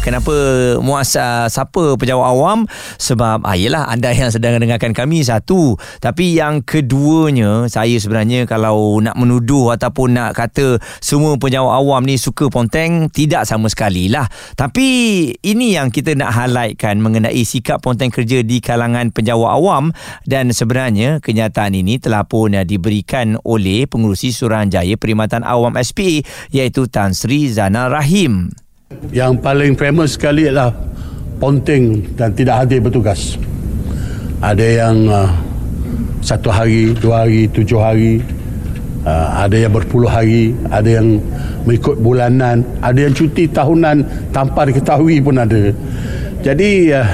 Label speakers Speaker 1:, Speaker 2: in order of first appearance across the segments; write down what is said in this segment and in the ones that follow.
Speaker 1: Kenapa Muaz uh, siapa penjawab awam? Sebab ah yalah anda yang sedang dengarkan kami satu. Tapi yang keduanya saya sebenarnya kalau nak menuduh ataupun nak kata semua penjawab awam ni suka ponteng tidak sama sekali lah. Tapi ini yang kita nak highlightkan mengenai sikap ponteng kerja di kalangan penjawab awam. Dan sebenarnya kenyataan ini telah pun uh, diberikan oleh pengurusi Suruhanjaya Perkhidmatan Awam SPA iaitu Tan Sri Zanal Rahim
Speaker 2: Yang paling famous sekali adalah Ponteng dan tidak hadir bertugas. Ada yang uh, satu hari, dua hari, tujuh hari. Uh, ada yang berpuluh hari. Ada yang mengikut bulanan. Ada yang cuti tahunan tanpa diketahui pun ada. Jadi uh,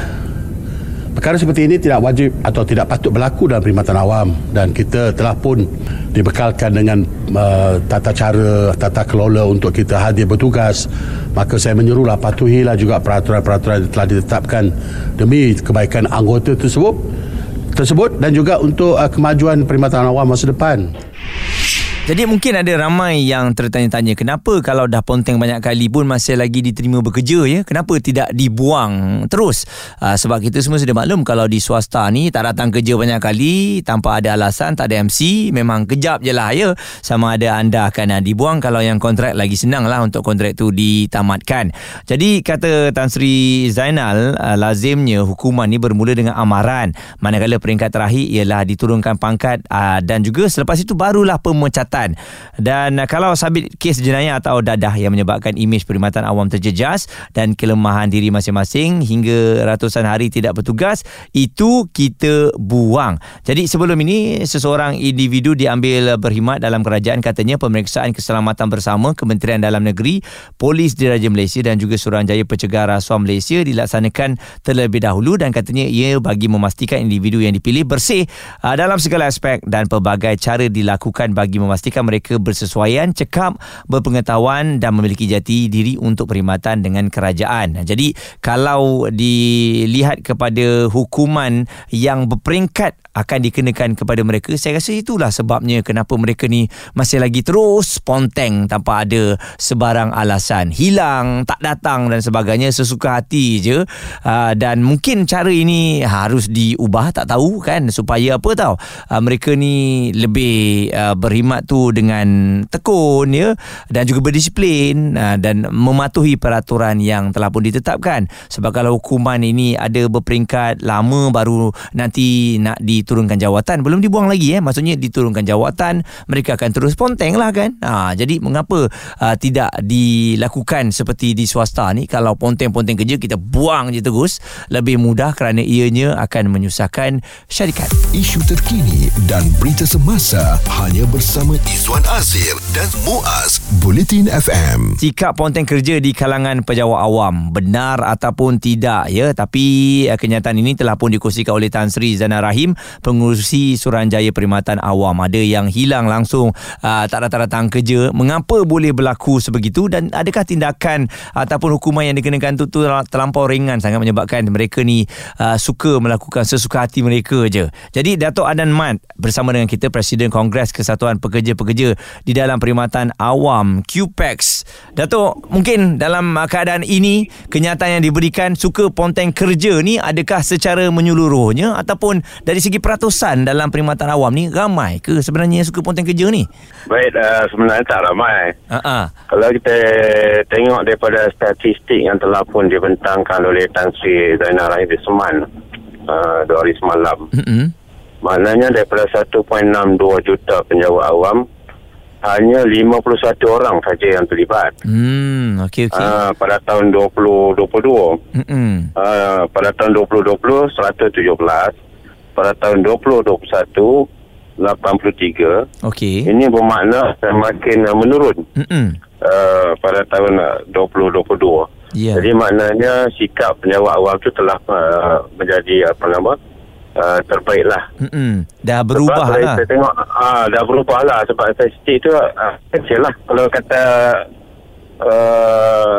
Speaker 2: perkara seperti ini tidak wajib atau tidak patut berlaku dalam perkhidmatan awam dan kita telah pun dibekalkan dengan uh, tata cara tata kelola untuk kita hadir bertugas maka saya menyuruhlah patuhilah juga peraturan-peraturan yang telah ditetapkan demi kebaikan anggota tersebut tersebut dan juga untuk uh, kemajuan perkhidmatan awam masa depan
Speaker 1: Jadi mungkin ada ramai yang tertanya-tanya kenapa kalau dah ponteng banyak kali pun masih lagi diterima bekerja ya? Kenapa tidak dibuang terus? Uh, sebab kita semua sudah maklum kalau di swasta ni tak datang kerja banyak kali tanpa ada alasan tak ada MC memang kejap je lah ya? Sama ada anda akan uh, dibuang kalau yang kontrak lagi senang lah untuk kontrak tu ditamatkan. Jadi kata Tan Sri Zainal uh, lazimnya hukuman ni bermula dengan amaran. Manakala peringkat terakhir ialah diturunkan pangkat uh, dan juga selepas itu barulah pemecatan dan uh, kalau sabit kes jenayah atau dadah yang menyebabkan imej perkhidmatan awam terjejas dan kelemahan diri masing-masing hingga ratusan hari tidak bertugas itu kita buang. Jadi sebelum ini seseorang individu diambil berkhidmat dalam kerajaan katanya pemeriksaan keselamatan bersama Kementerian Dalam Negeri, Polis Diraja Malaysia dan juga Suruhanjaya Pencegahan Rasuah Malaysia dilaksanakan terlebih dahulu dan katanya ia bagi memastikan individu yang dipilih bersih uh, dalam segala aspek dan pelbagai cara dilakukan bagi memastikan mereka bersesuaian, cekap, berpengetahuan dan memiliki jati diri untuk perkhidmatan dengan kerajaan. Jadi kalau dilihat kepada hukuman yang berperingkat akan dikenakan kepada mereka, saya rasa itulah sebabnya kenapa mereka ni masih lagi terus ponteng tanpa ada sebarang alasan. Hilang, tak datang dan sebagainya sesuka hati je. Uh, dan mungkin cara ini harus diubah, tak tahu kan supaya apa tahu. Uh, mereka ni lebih uh, berkhidmat tu dengan tekun ya dan juga berdisiplin uh, dan mematuhi peraturan yang telah pun ditetapkan. Sebab kalau hukuman ini ada berperingkat lama baru nanti nak diturunkan jawatan belum dibuang lagi eh maksudnya diturunkan jawatan mereka akan terus ponteng lah kan. Ha, jadi mengapa uh, tidak dilakukan seperti di swasta ni kalau ponteng-ponteng kerja kita buang je terus lebih mudah kerana ianya akan menyusahkan syarikat.
Speaker 3: Isu terkini dan berita semasa hanya bersama Izwan Azir dan Muaz. Bulletin FM.
Speaker 1: Sikap ponteng kerja di kalangan pejabat awam. Benar ataupun tidak ya? Tapi uh, kenyataan ini telah pun dikongsikan oleh Tan Sri Zana Rahim pengurusi Suruhanjaya Perkhidmatan Awam. Ada yang hilang langsung uh, tak datang-datang kerja. Mengapa boleh berlaku sebegitu? Dan adakah tindakan ataupun hukuman yang dikenakan tu, tu terlampau ringan sangat menyebabkan mereka ni uh, suka melakukan sesuka hati mereka je? Jadi Datuk Adan Mat bersama dengan kita Presiden Kongres Kesatuan Pekerja-Pekerja di dalam Perkhidmatan Awam QPEX Datuk mungkin dalam keadaan ini kenyataan yang diberikan suka ponteng kerja ni adakah secara menyeluruhnya ataupun dari segi peratusan dalam perkhidmatan awam ni ramai ke sebenarnya yang suka ponteng kerja ni
Speaker 4: Baik, uh, sebenarnya tak ramai.
Speaker 1: uh-uh.
Speaker 4: Kalau kita tengok daripada statistik yang telah pun dibentangkan oleh Tan Sri Zainal Rahim di Seman uh, dua hari semalam.
Speaker 1: Mm-mm.
Speaker 4: Maknanya daripada 1.62 juta penjawat awam, hanya 51 orang saja yang terlibat.
Speaker 1: Hmm, okey okey.
Speaker 4: Uh, pada tahun 2022.
Speaker 1: Mm-mm.
Speaker 4: Uh, pada tahun 2020, 117. Pada tahun 2021, 83.
Speaker 1: Okey.
Speaker 4: Ini bermakna semakin uh, menurun
Speaker 1: Mm-mm.
Speaker 4: uh, pada tahun uh, 2022.
Speaker 1: Ya.
Speaker 4: Jadi maknanya sikap penjawat awam itu telah uh, menjadi apa nama uh, terbaiklah.
Speaker 1: Mm-mm. Dah berubah
Speaker 4: sebab
Speaker 1: lah.
Speaker 4: Saya tengok uh, dah berubah lah sebab statistik tu uh, kecil lah. Kalau kata uh,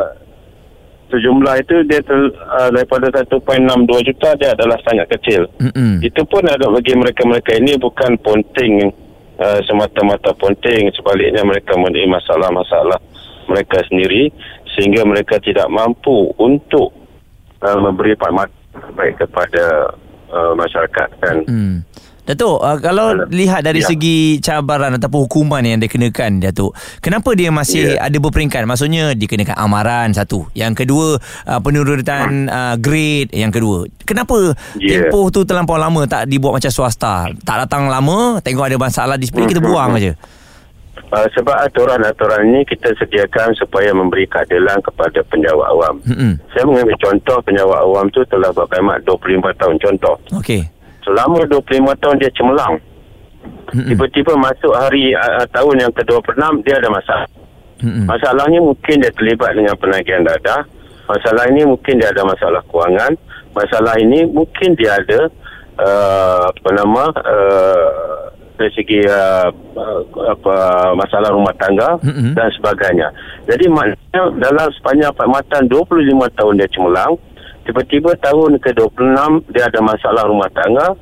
Speaker 4: sejumlah itu dia ter, uh, daripada 1.62 juta dia adalah sangat kecil.
Speaker 1: Mm-mm.
Speaker 4: Itu pun ada bagi mereka-mereka ini bukan ponting uh, semata-mata ponting sebaliknya mereka mempunyai masalah-masalah mereka sendiri sehingga mereka tidak mampu untuk uh, memberi pakmat baik kepada uh, masyarakat kan.
Speaker 1: Hmm. Datuk, uh, kalau
Speaker 4: Alam.
Speaker 1: lihat dari
Speaker 4: Ya.
Speaker 1: segi cabaran ataupun hukuman yang dikenakan Datuk, kenapa dia masih
Speaker 4: Ya.
Speaker 1: ada berperingkat? Maksudnya dikenakan amaran satu. Yang kedua, uh, penurunan uh, grade yang kedua. Kenapa
Speaker 4: Ya.
Speaker 1: tempoh tu terlampau lama tak dibuat macam swasta? Tak datang lama, tengok ada masalah disiplin kita
Speaker 4: Hmm,
Speaker 1: buang
Speaker 4: hmm,
Speaker 1: aja.
Speaker 4: Uh, sebab aturan-aturan ini kita sediakan supaya memberi keadilan kepada penjawat awam.
Speaker 1: Hmm.
Speaker 4: Saya mengambil contoh penjawat awam tu telah berkhidmat 25 tahun contoh.
Speaker 1: Okey.
Speaker 4: Selama 25 tahun dia cemerlang.
Speaker 1: Hmm.
Speaker 4: Tiba-tiba masuk hari uh, tahun yang ke-26 dia ada masalah.
Speaker 1: Hmm.
Speaker 4: Masalahnya mungkin dia terlibat dengan penagihan dadah. Masalah ini mungkin dia ada masalah kewangan. Masalah ini mungkin dia ada uh, apa nama uh, dari segi uh, uh, apa masalah rumah tangga
Speaker 1: Mm-mm.
Speaker 4: dan sebagainya. Jadi maknanya dalam sepanjang perkhidmatan 25 tahun dia cemerlang, tiba-tiba tahun ke-26 dia ada masalah rumah tangga,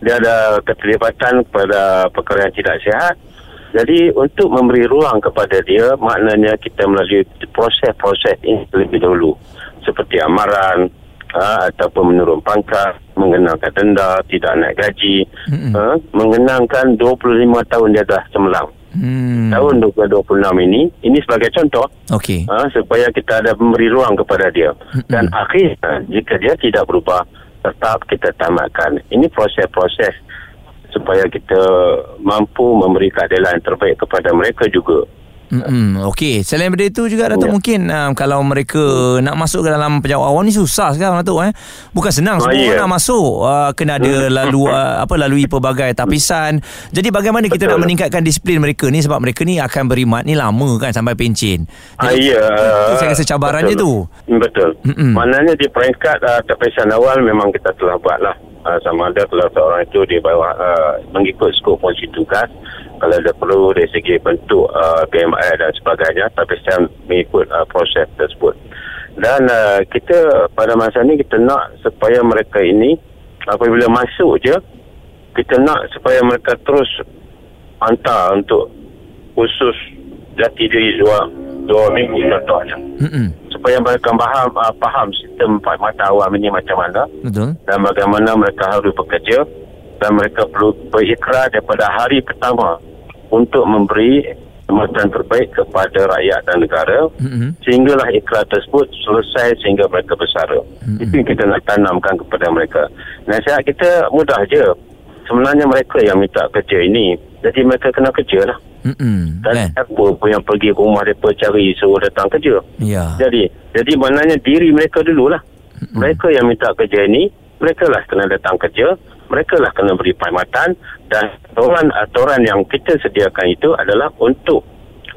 Speaker 4: dia ada keterlibatan kepada perkara yang tidak sihat. Jadi untuk memberi ruang kepada dia, maknanya kita melalui proses-proses ini terlebih dahulu. Seperti amaran, ha, ataupun menurun pangkat, mengenangkan denda, tidak naik gaji,
Speaker 1: Mm-mm.
Speaker 4: ha, mengenangkan 25 tahun dia dah cemerlang.
Speaker 1: Hmm.
Speaker 4: Tahun 2026 ini, ini sebagai contoh,
Speaker 1: Okey.
Speaker 4: ha, supaya kita ada memberi ruang kepada dia. Dan akhirnya, jika dia tidak berubah, tetap kita tamatkan. Ini proses-proses supaya kita mampu memberi keadilan terbaik kepada mereka juga.
Speaker 1: Hmm, okey. Selain daripada itu juga Datuk
Speaker 4: Ya.
Speaker 1: mungkin um, kalau mereka nak masuk ke dalam penjawat awam ni susah sekarang Datuk eh. Bukan senang
Speaker 4: Ah,
Speaker 1: semua orang nak masuk. Uh, kena ada lalu uh, apa lalui pelbagai tapisan. Jadi bagaimana kita nak
Speaker 4: Betul.
Speaker 1: meningkatkan disiplin mereka ni sebab mereka ni akan berimat ni lama kan sampai pencen.
Speaker 4: Ah,
Speaker 1: Jadi,
Speaker 4: ya.
Speaker 1: itu saya rasa cabarannya tu.
Speaker 4: betul. Hmm, Betul.
Speaker 1: Mm-mm.
Speaker 4: Maknanya di peringkat uh, tapisan awal memang kita telah buat lah. Uh, sama ada kalau seorang itu di bawah uh, mengikut skop fungsi tugas. Kalau ada perlu dari segi bentuk uh, PMI dan sebagainya. Tapisan mengikut uh, proses tersebut. Dan uh, kita pada masa ni kita nak supaya mereka ini apabila masuk je kita nak supaya mereka terus hantar untuk khusus jati diri dua dua minggu contohnya
Speaker 1: Hmm.
Speaker 4: supaya mereka faham uh, faham sistem empat mata awam ini macam mana
Speaker 1: Betul.
Speaker 4: dan bagaimana mereka harus bekerja dan mereka perlu berikrar daripada hari pertama untuk memberi kemajuan terbaik kepada rakyat dan negara
Speaker 1: Hmm.
Speaker 4: sehinggalah ikrar tersebut selesai sehingga mereka bersara.
Speaker 1: Mm-mm.
Speaker 4: Itu yang kita nak tanamkan kepada mereka. Nasihat kita mudah je. Sebenarnya mereka yang minta kerja ini. Jadi mereka kena kerja lah.
Speaker 1: Hmm.
Speaker 4: Dan
Speaker 1: Kan?
Speaker 4: siapa pun yang pergi rumah mereka cari suruh datang kerja.
Speaker 1: Ya.
Speaker 4: Jadi jadi maknanya diri mereka dululah. Mereka yang minta kerja ini, mereka lah kena datang kerja, mereka lah kena beri perkhidmatan dan aturan-aturan yang kita sediakan itu adalah untuk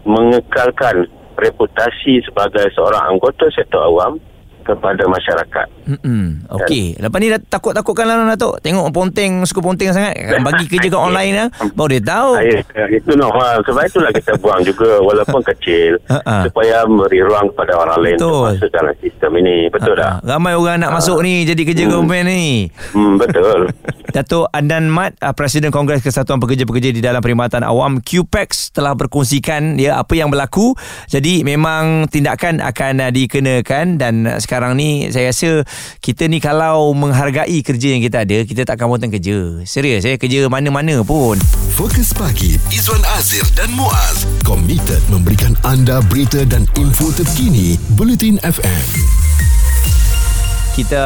Speaker 4: mengekalkan reputasi sebagai seorang anggota sektor awam kepada masyarakat.
Speaker 1: Hmm. Okey. Lepas ni dah takut-takutkan lah Datuk. Tengok ponteng suka ponteng sangat. Bagi kerja kat online lah. Baru dia tahu.
Speaker 4: Itu no, ha, sebab itulah kita buang juga walaupun kecil
Speaker 1: Ha-ha.
Speaker 4: supaya beri ruang kepada orang lain
Speaker 1: Betul.
Speaker 4: masuk dalam sistem ini. Betul tak?
Speaker 1: Ah, Ramai orang nak masuk ni jadi kerja government ni.
Speaker 4: Hmm, betul.
Speaker 1: Datuk Andan Mat, ah, Presiden Kongres Kesatuan Pekerja-Pekerja di dalam Perkhidmatan Awam QPEX telah berkongsikan ya apa yang berlaku. Jadi memang tindakan akan ah, dikenakan dan ah, sekarang ni saya rasa kita ni kalau menghargai kerja yang kita ada, kita tak akan potong kerja. Serius eh, kerja mana-mana pun.
Speaker 3: Fokus pagi Izwan Azir dan Muaz komited memberikan anda berita dan info terkini Bulletin FM.
Speaker 1: Kita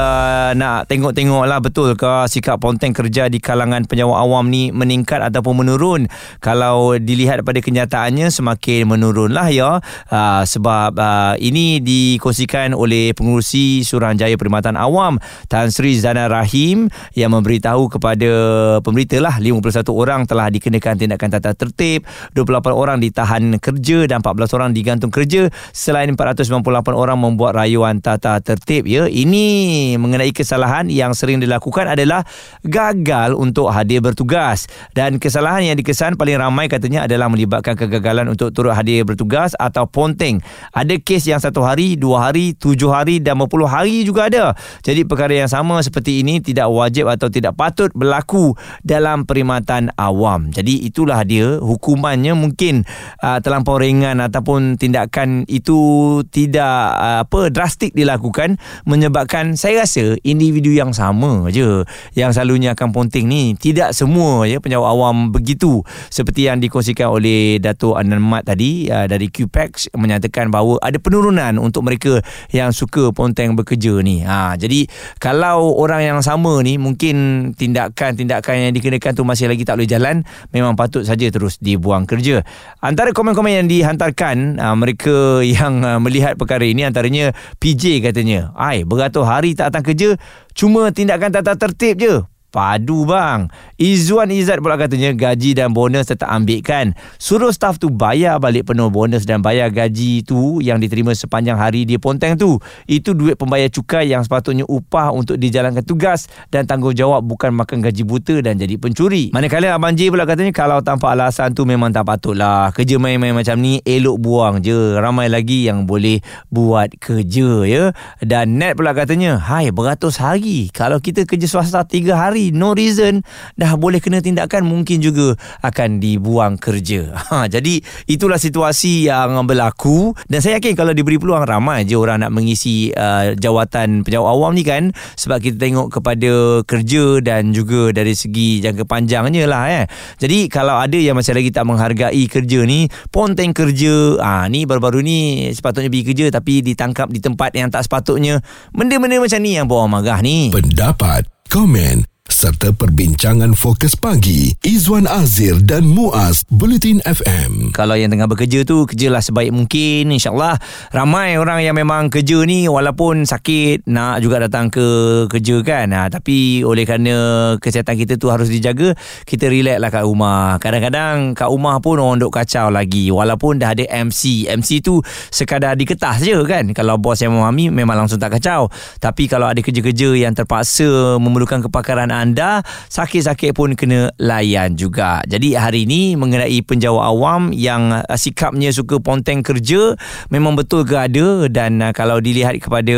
Speaker 1: nak tengok-tengok lah betul ke sikap ponteng kerja di kalangan penjawat awam ni meningkat ataupun menurun? Kalau dilihat daripada kenyataannya semakin menurun lah ya. Uh, sebab uh, ini dikongsikan oleh pengurusi Suruhanjaya Perkhidmatan Awam Tan Sri Zana Rahim yang memberitahu kepada pemberita lah 51 orang telah dikenakan tindakan tata tertib 28 orang ditahan kerja dan 14 orang digantung kerja selain 498 orang membuat rayuan tata tertib ya. Ini mengenai kesalahan yang sering dilakukan adalah gagal untuk hadir bertugas dan kesalahan yang dikesan paling ramai katanya adalah melibatkan kegagalan untuk turut hadir bertugas atau ponteng. Ada kes yang satu hari, dua hari, tujuh hari dan berpuluh hari juga ada. Jadi perkara yang sama seperti ini tidak wajib atau tidak patut berlaku dalam perkhidmatan awam. Jadi itulah dia hukumannya mungkin uh, terlampau ringan ataupun tindakan itu tidak uh, apa drastik dilakukan menyebabkan saya rasa individu yang sama je yang selalunya akan ponting ni tidak semua ya penjawat awam begitu seperti yang dikongsikan oleh Dato' Anan Mat tadi uh, dari QPEX menyatakan bahawa ada penurunan untuk mereka yang suka ponteng bekerja ni. Ha jadi kalau orang yang sama ni mungkin tindakan-tindakan yang dikenakan tu masih lagi tak boleh jalan memang patut saja terus dibuang kerja. Antara komen-komen yang dihantarkan uh, mereka yang uh, melihat perkara ini antaranya PJ katanya, "Ai, beratus hari tak datang kerja, cuma tindakan tata tertib je." Padu bang. Izzuan Izzat pula katanya Gaji dan bonus tetap ambil kan Suruh staff tu bayar balik penuh bonus Dan bayar gaji tu Yang diterima sepanjang hari dia ponteng tu. Itu duit pembayar cukai Yang sepatutnya upah Untuk dijalankan tugas Dan tanggungjawab Bukan makan gaji buta Dan jadi pencuri. Manakala Abang J pula katanya Kalau tanpa alasan tu Memang tak patut lah Kerja main-main macam ni Elok buang je. Ramai lagi yang boleh Buat kerja ya. Dan Net pula katanya Hai beratus hari. Kalau kita kerja swasta tiga hari no reason dah boleh kena tindakan mungkin juga akan dibuang kerja. Ha, jadi itulah situasi yang berlaku dan saya yakin kalau diberi peluang ramai je orang nak mengisi uh, jawatan penjawat awam ni kan sebab kita tengok kepada kerja dan juga dari segi jangka panjangnya lah eh. Jadi kalau ada yang masih lagi tak menghargai kerja ni, ponteng kerja, ah ha, ni baru-baru ni sepatutnya pergi kerja tapi ditangkap di tempat yang tak sepatutnya. Benda-benda macam ni yang bawa marah ni.
Speaker 3: Pendapat, komen serta perbincangan fokus pagi. Izwan Azir dan Muaz Bulletin FM.
Speaker 1: Kalau yang tengah bekerja tu kerjalah sebaik mungkin insyaallah. Ramai orang yang memang kerja ni walaupun sakit nak juga datang ke kerja kan. Ha, tapi oleh kerana kesihatan kita tu harus dijaga kita relax lah kat rumah. Kadang-kadang kat rumah pun orang duk kacau lagi. Walaupun dah ada MC MC tu sekadar diketas je kan. Kalau bos yang memahami memang langsung tak kacau. Tapi kalau ada kerja-kerja yang terpaksa memerlukan kepakaran anda anda sakit-sakit pun kena layan juga. Jadi hari ini mengenai penjawat awam yang uh, sikapnya suka ponteng kerja memang betul ke ada dan uh, kalau dilihat kepada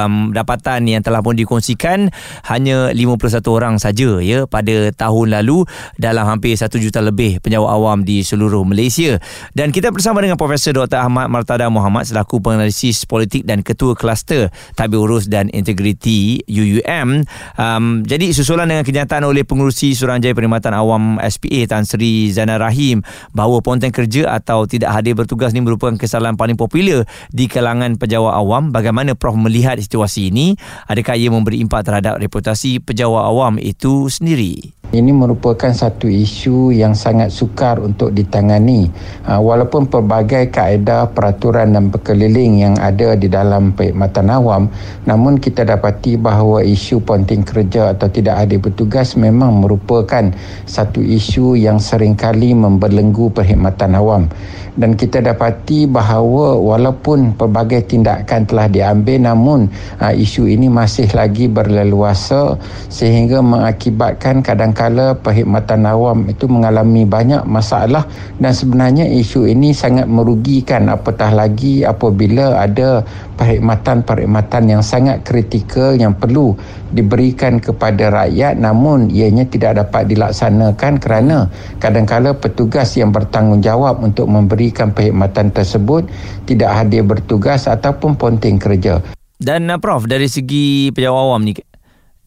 Speaker 1: um, dapatan yang telah pun dikongsikan hanya 51 orang saja ya pada tahun lalu dalam hampir 1 juta lebih penjawat awam di seluruh Malaysia. Dan kita bersama dengan Profesor Dr. Ahmad Martada Muhammad selaku penganalisis politik dan ketua kluster tabir urus dan integriti UUM. Um, jadi susul bersusulan dengan kenyataan oleh pengurusi Suruhanjaya Perkhidmatan Awam SPA Tan Sri Zainal Rahim bahawa ponteng kerja atau tidak hadir bertugas ini merupakan kesalahan paling popular di kalangan pejabat awam. Bagaimana Prof melihat situasi ini? Adakah ia memberi impak terhadap reputasi pejabat awam itu sendiri?
Speaker 5: Ini merupakan satu isu yang sangat sukar untuk ditangani. Ha, walaupun pelbagai kaedah peraturan dan berkeliling yang ada di dalam perkhidmatan awam, namun kita dapati bahawa isu ponting kerja atau tidak hadir bertugas memang merupakan satu isu yang seringkali membelenggu perkhidmatan awam dan kita dapati bahawa walaupun pelbagai tindakan telah diambil namun uh, isu ini masih lagi berleluasa sehingga mengakibatkan kadang-kala perkhidmatan awam itu mengalami banyak masalah dan sebenarnya isu ini sangat merugikan apatah lagi apabila ada perkhidmatan-perkhidmatan yang sangat kritikal yang perlu diberikan kepada rakyat namun ianya tidak dapat dilaksanakan kerana kadang-kala petugas yang bertanggungjawab untuk memberikan perkhidmatan tersebut tidak hadir bertugas ataupun ponting kerja.
Speaker 1: Dan uh, Prof, dari segi pejabat awam ni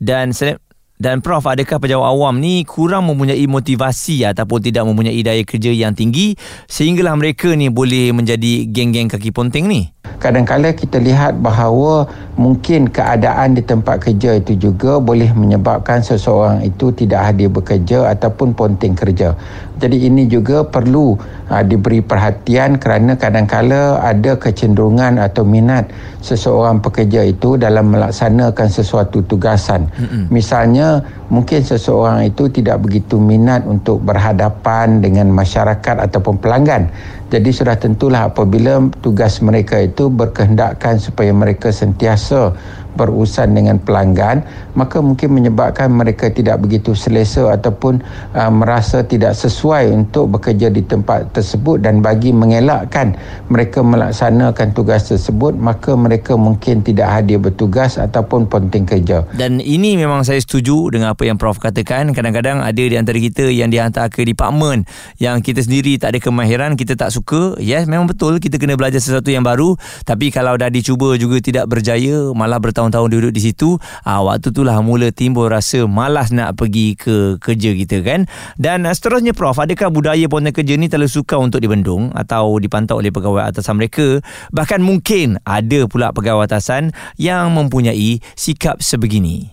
Speaker 1: dan dan Prof, adakah pejabat awam ni kurang mempunyai motivasi ataupun tidak mempunyai daya kerja yang tinggi sehinggalah mereka ni boleh menjadi geng-geng kaki ponteng ni?
Speaker 5: Kadang-kadang kita lihat bahawa mungkin keadaan di tempat kerja itu juga boleh menyebabkan seseorang itu tidak hadir bekerja ataupun ponting kerja. Jadi ini juga perlu uh, diberi perhatian kerana kadang-kadang ada kecenderungan atau minat seseorang pekerja itu dalam melaksanakan sesuatu tugasan. Mm-hmm. Misalnya mungkin seseorang itu tidak begitu minat untuk berhadapan dengan masyarakat ataupun pelanggan. Jadi sudah tentulah apabila tugas mereka itu berkehendakkan supaya mereka sentiasa berurusan dengan pelanggan maka mungkin menyebabkan mereka tidak begitu selesa ataupun uh, merasa tidak sesuai untuk bekerja di tempat tersebut dan bagi mengelakkan mereka melaksanakan tugas tersebut maka mereka mungkin tidak hadir bertugas ataupun penting kerja.
Speaker 1: Dan ini memang saya setuju dengan apa yang Prof katakan. Kadang-kadang ada di antara kita yang dihantar ke department yang kita sendiri tak ada kemahiran kita tak suka yes memang betul kita kena belajar sesuatu yang baru. Tapi kalau dah dicuba juga tidak berjaya malah bertahun-tahun duduk di situ ah, waktu itulah mula timbul rasa malas nak pergi ke kerja kita kan? Dan uh, seterusnya Prof adakah budaya ponten kerja ni terlalu suka untuk dibendung atau dipantau oleh pegawai atasan mereka? Bahkan mungkin ada pula pegawai atasan yang mempunyai sikap sebegini.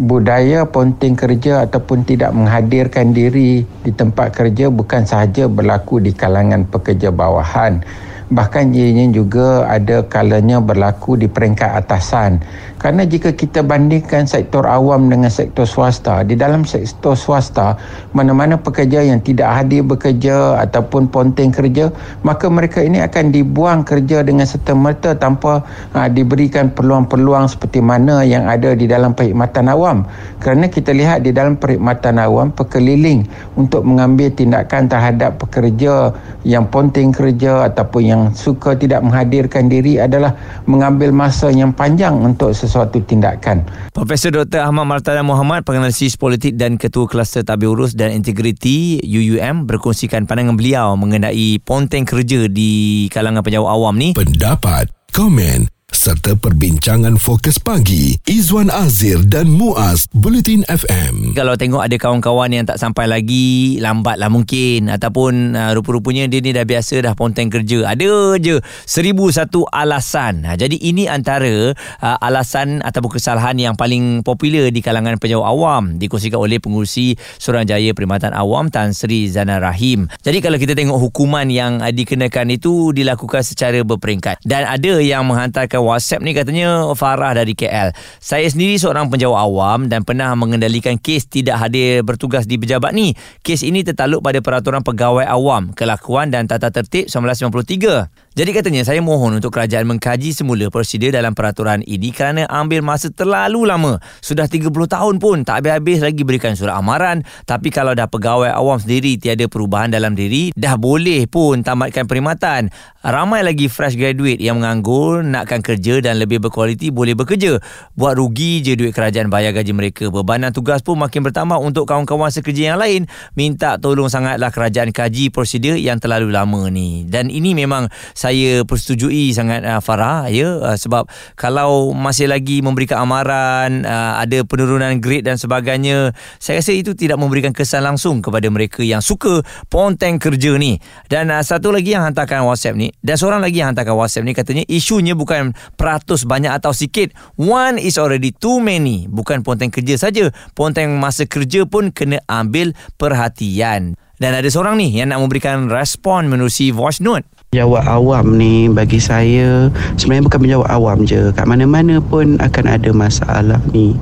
Speaker 5: Budaya ponting kerja ataupun tidak menghadirkan diri di tempat kerja bukan sahaja berlaku di kalangan pekerja bawahan bahkan ianya juga ada kalanya berlaku di peringkat atasan kerana jika kita bandingkan sektor awam dengan sektor swasta, di dalam sektor swasta, mana-mana pekerja yang tidak hadir bekerja ataupun ponteng kerja, maka mereka ini akan dibuang kerja dengan serta-merta tanpa uh, diberikan peluang-peluang seperti mana yang ada di dalam perkhidmatan awam. Kerana kita lihat di dalam perkhidmatan awam, pekeliling untuk mengambil tindakan terhadap pekerja yang ponteng kerja ataupun yang suka tidak menghadirkan diri adalah mengambil masa yang panjang untuk sesuatu sesuatu tindakan.
Speaker 1: Profesor Dr. Ahmad Martada Muhammad, penganalisis politik dan ketua kluster tabir urus dan integriti UUM berkongsikan pandangan beliau mengenai ponteng kerja di kalangan penjawat awam ni.
Speaker 3: Pendapat, komen serta perbincangan fokus pagi Izwan Azir dan Muaz Bulletin FM.
Speaker 1: Kalau tengok ada kawan-kawan yang tak sampai lagi lambat lah mungkin ataupun uh, rupa-rupanya dia ni dah biasa dah ponteng kerja. Ada je seribu satu alasan. Ha, jadi ini antara uh, alasan ataupun kesalahan yang paling popular di kalangan penjawat awam dikongsikan oleh pengurusi Suruhanjaya Perkhidmatan Awam Tan Sri Zana Rahim. Jadi kalau kita tengok hukuman yang uh, dikenakan itu dilakukan secara berperingkat dan ada yang menghantarkan WhatsApp ni katanya Farah dari KL. Saya sendiri seorang penjawat awam dan pernah mengendalikan kes tidak hadir bertugas di pejabat ni. Kes ini tertaluk pada peraturan pegawai awam, kelakuan dan tata tertib 1993. Jadi katanya saya mohon untuk kerajaan mengkaji semula prosedur dalam peraturan ini kerana ambil masa terlalu lama. Sudah 30 tahun pun tak habis-habis lagi berikan surat amaran. Tapi kalau dah pegawai awam sendiri tiada perubahan dalam diri, dah boleh pun tamatkan perkhidmatan. Ramai lagi fresh graduate yang menganggur, nakkan kerja dan lebih berkualiti boleh bekerja. Buat rugi je duit kerajaan bayar gaji mereka. Bebanan tugas pun makin bertambah untuk kawan-kawan sekerja yang lain. Minta tolong sangatlah kerajaan kaji prosedur yang terlalu lama ni. Dan ini memang saya persetujui sangat uh, Farah ya. Uh, sebab kalau masih lagi memberikan amaran uh, ada penurunan grade dan sebagainya saya rasa itu tidak memberikan kesan langsung kepada mereka yang suka ponteng kerja ni. Dan uh, satu lagi yang hantarkan WhatsApp ni dan seorang lagi yang hantarkan WhatsApp ni katanya isunya bukan peratus banyak atau sikit. One is already too many. Bukan ponteng kerja saja. Ponteng masa kerja pun kena ambil perhatian. Dan ada seorang ni yang nak memberikan respon menerusi voice note
Speaker 6: Penjawat awam ni bagi saya sebenarnya bukan penjawat awam je. Kat mana-mana pun akan ada masalah ni.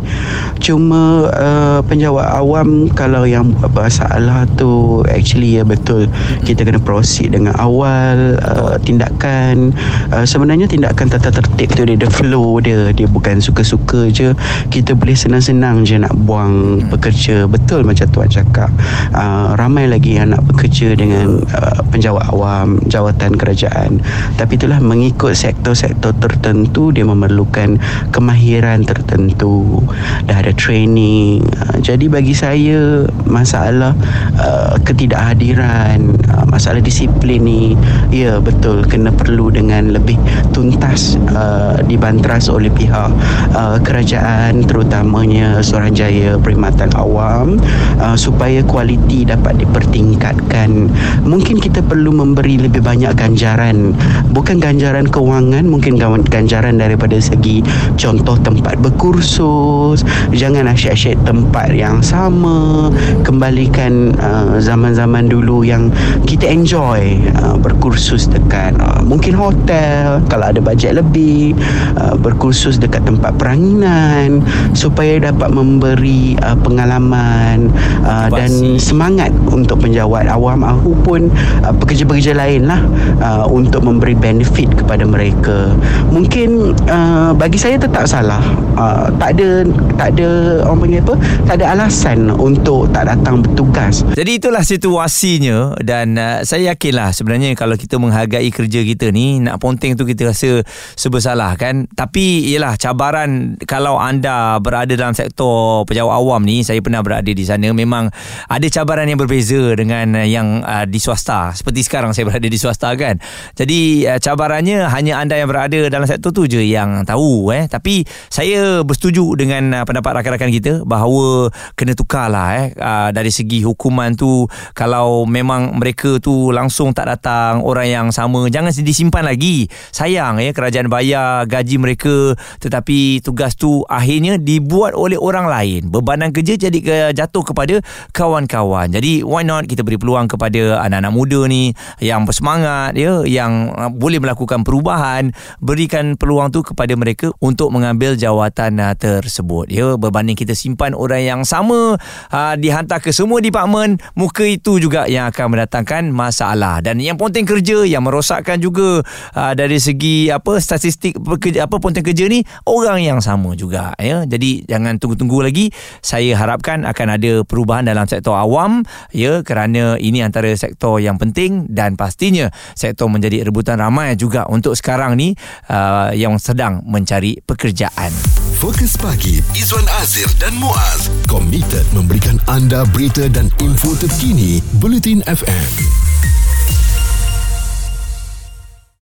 Speaker 6: Cuma uh, penjawat awam kalau yang buat masalah tu actually ya betul. Kita kena proceed dengan awal uh, tindakan. Uh, sebenarnya tindakan tata tertib tu dia ada flow dia. Dia bukan suka-suka je. Kita boleh senang-senang je nak buang pekerja. Betul macam tuan cakap. Uh, ramai lagi yang nak bekerja dengan uh, penjawat awam jawatan kerajaan. Tapi itulah mengikut sektor-sektor tertentu dia memerlukan kemahiran tertentu. Dah ada training. Uh, jadi bagi saya masalah uh, ketidakhadiran uh, masalah disiplin ni ya betul kena perlu dengan lebih tuntas uh, dibantras oleh pihak uh, kerajaan terutamanya Suruhanjaya Perkhidmatan Awam uh, supaya kualiti dapat dipertingkatkan. Mungkin kita perlu memberi lebih banyak bukan ganjaran kewangan mungkin ganjaran daripada segi contoh tempat berkursus jangan asyik-asyik tempat yang sama kembalikan uh, zaman-zaman dulu yang kita enjoy uh, berkursus dekat uh, mungkin hotel kalau ada bajet lebih uh, berkursus dekat tempat peranginan supaya dapat memberi uh, pengalaman uh, dan semangat untuk penjawat awam aku pun uh, pekerja-pekerja lain lah uh, untuk memberi benefit kepada mereka. Mungkin uh, bagi saya tetap salah. Uh, tak ada tak ada orang panggil apa? Tak ada alasan untuk tak datang bertugas.
Speaker 1: Jadi itulah situasinya dan uh, saya yakinlah sebenarnya kalau kita menghargai kerja kita ni nak ponteng tu kita rasa sebersalah kan? Tapi ialah cabaran kalau anda berada dalam sektor pejabat awam ni saya pernah berada di sana memang ada cabaran yang berbeza dengan yang uh, di swasta. Seperti sekarang saya berada di swasta kan? Jadi uh, cabarannya hanya anda yang berada dalam sektor tu je yang tahu eh. Tapi saya bersetuju dengan uh, pendapat rakan-rakan kita bahawa kena tukarlah eh. Uh, dari segi hukuman tu kalau memang mereka tu langsung tak datang orang yang sama jangan disimpan lagi. Sayang ya kerajaan bayar gaji mereka tetapi tugas tu akhirnya dibuat oleh orang lain. Bebanan kerja jadi jatuh kepada kawan-kawan. Jadi why not kita beri peluang kepada anak-anak muda ni yang bersemangat ya yang uh, boleh melakukan perubahan berikan peluang tu kepada mereka untuk mengambil jawatan uh, tersebut. Ya berbanding kita simpan orang yang sama uh, dihantar ke semua departmen muka itu juga yang akan mendatangkan masalah. Dan yang ponteng kerja yang merosakkan juga uh, dari segi apa statistik pekerja, apa ponteng kerja ni orang yang sama juga. Ya jadi jangan tunggu-tunggu lagi. Saya harapkan akan ada perubahan dalam sektor awam ya kerana ini antara sektor yang penting dan pastinya sektor menjadi rebutan ramai juga untuk sekarang ni uh, yang sedang mencari pekerjaan.
Speaker 3: Fokus pagi Izwan Azir dan Muaz. Komited memberikan anda berita dan info terkini Bulletin FM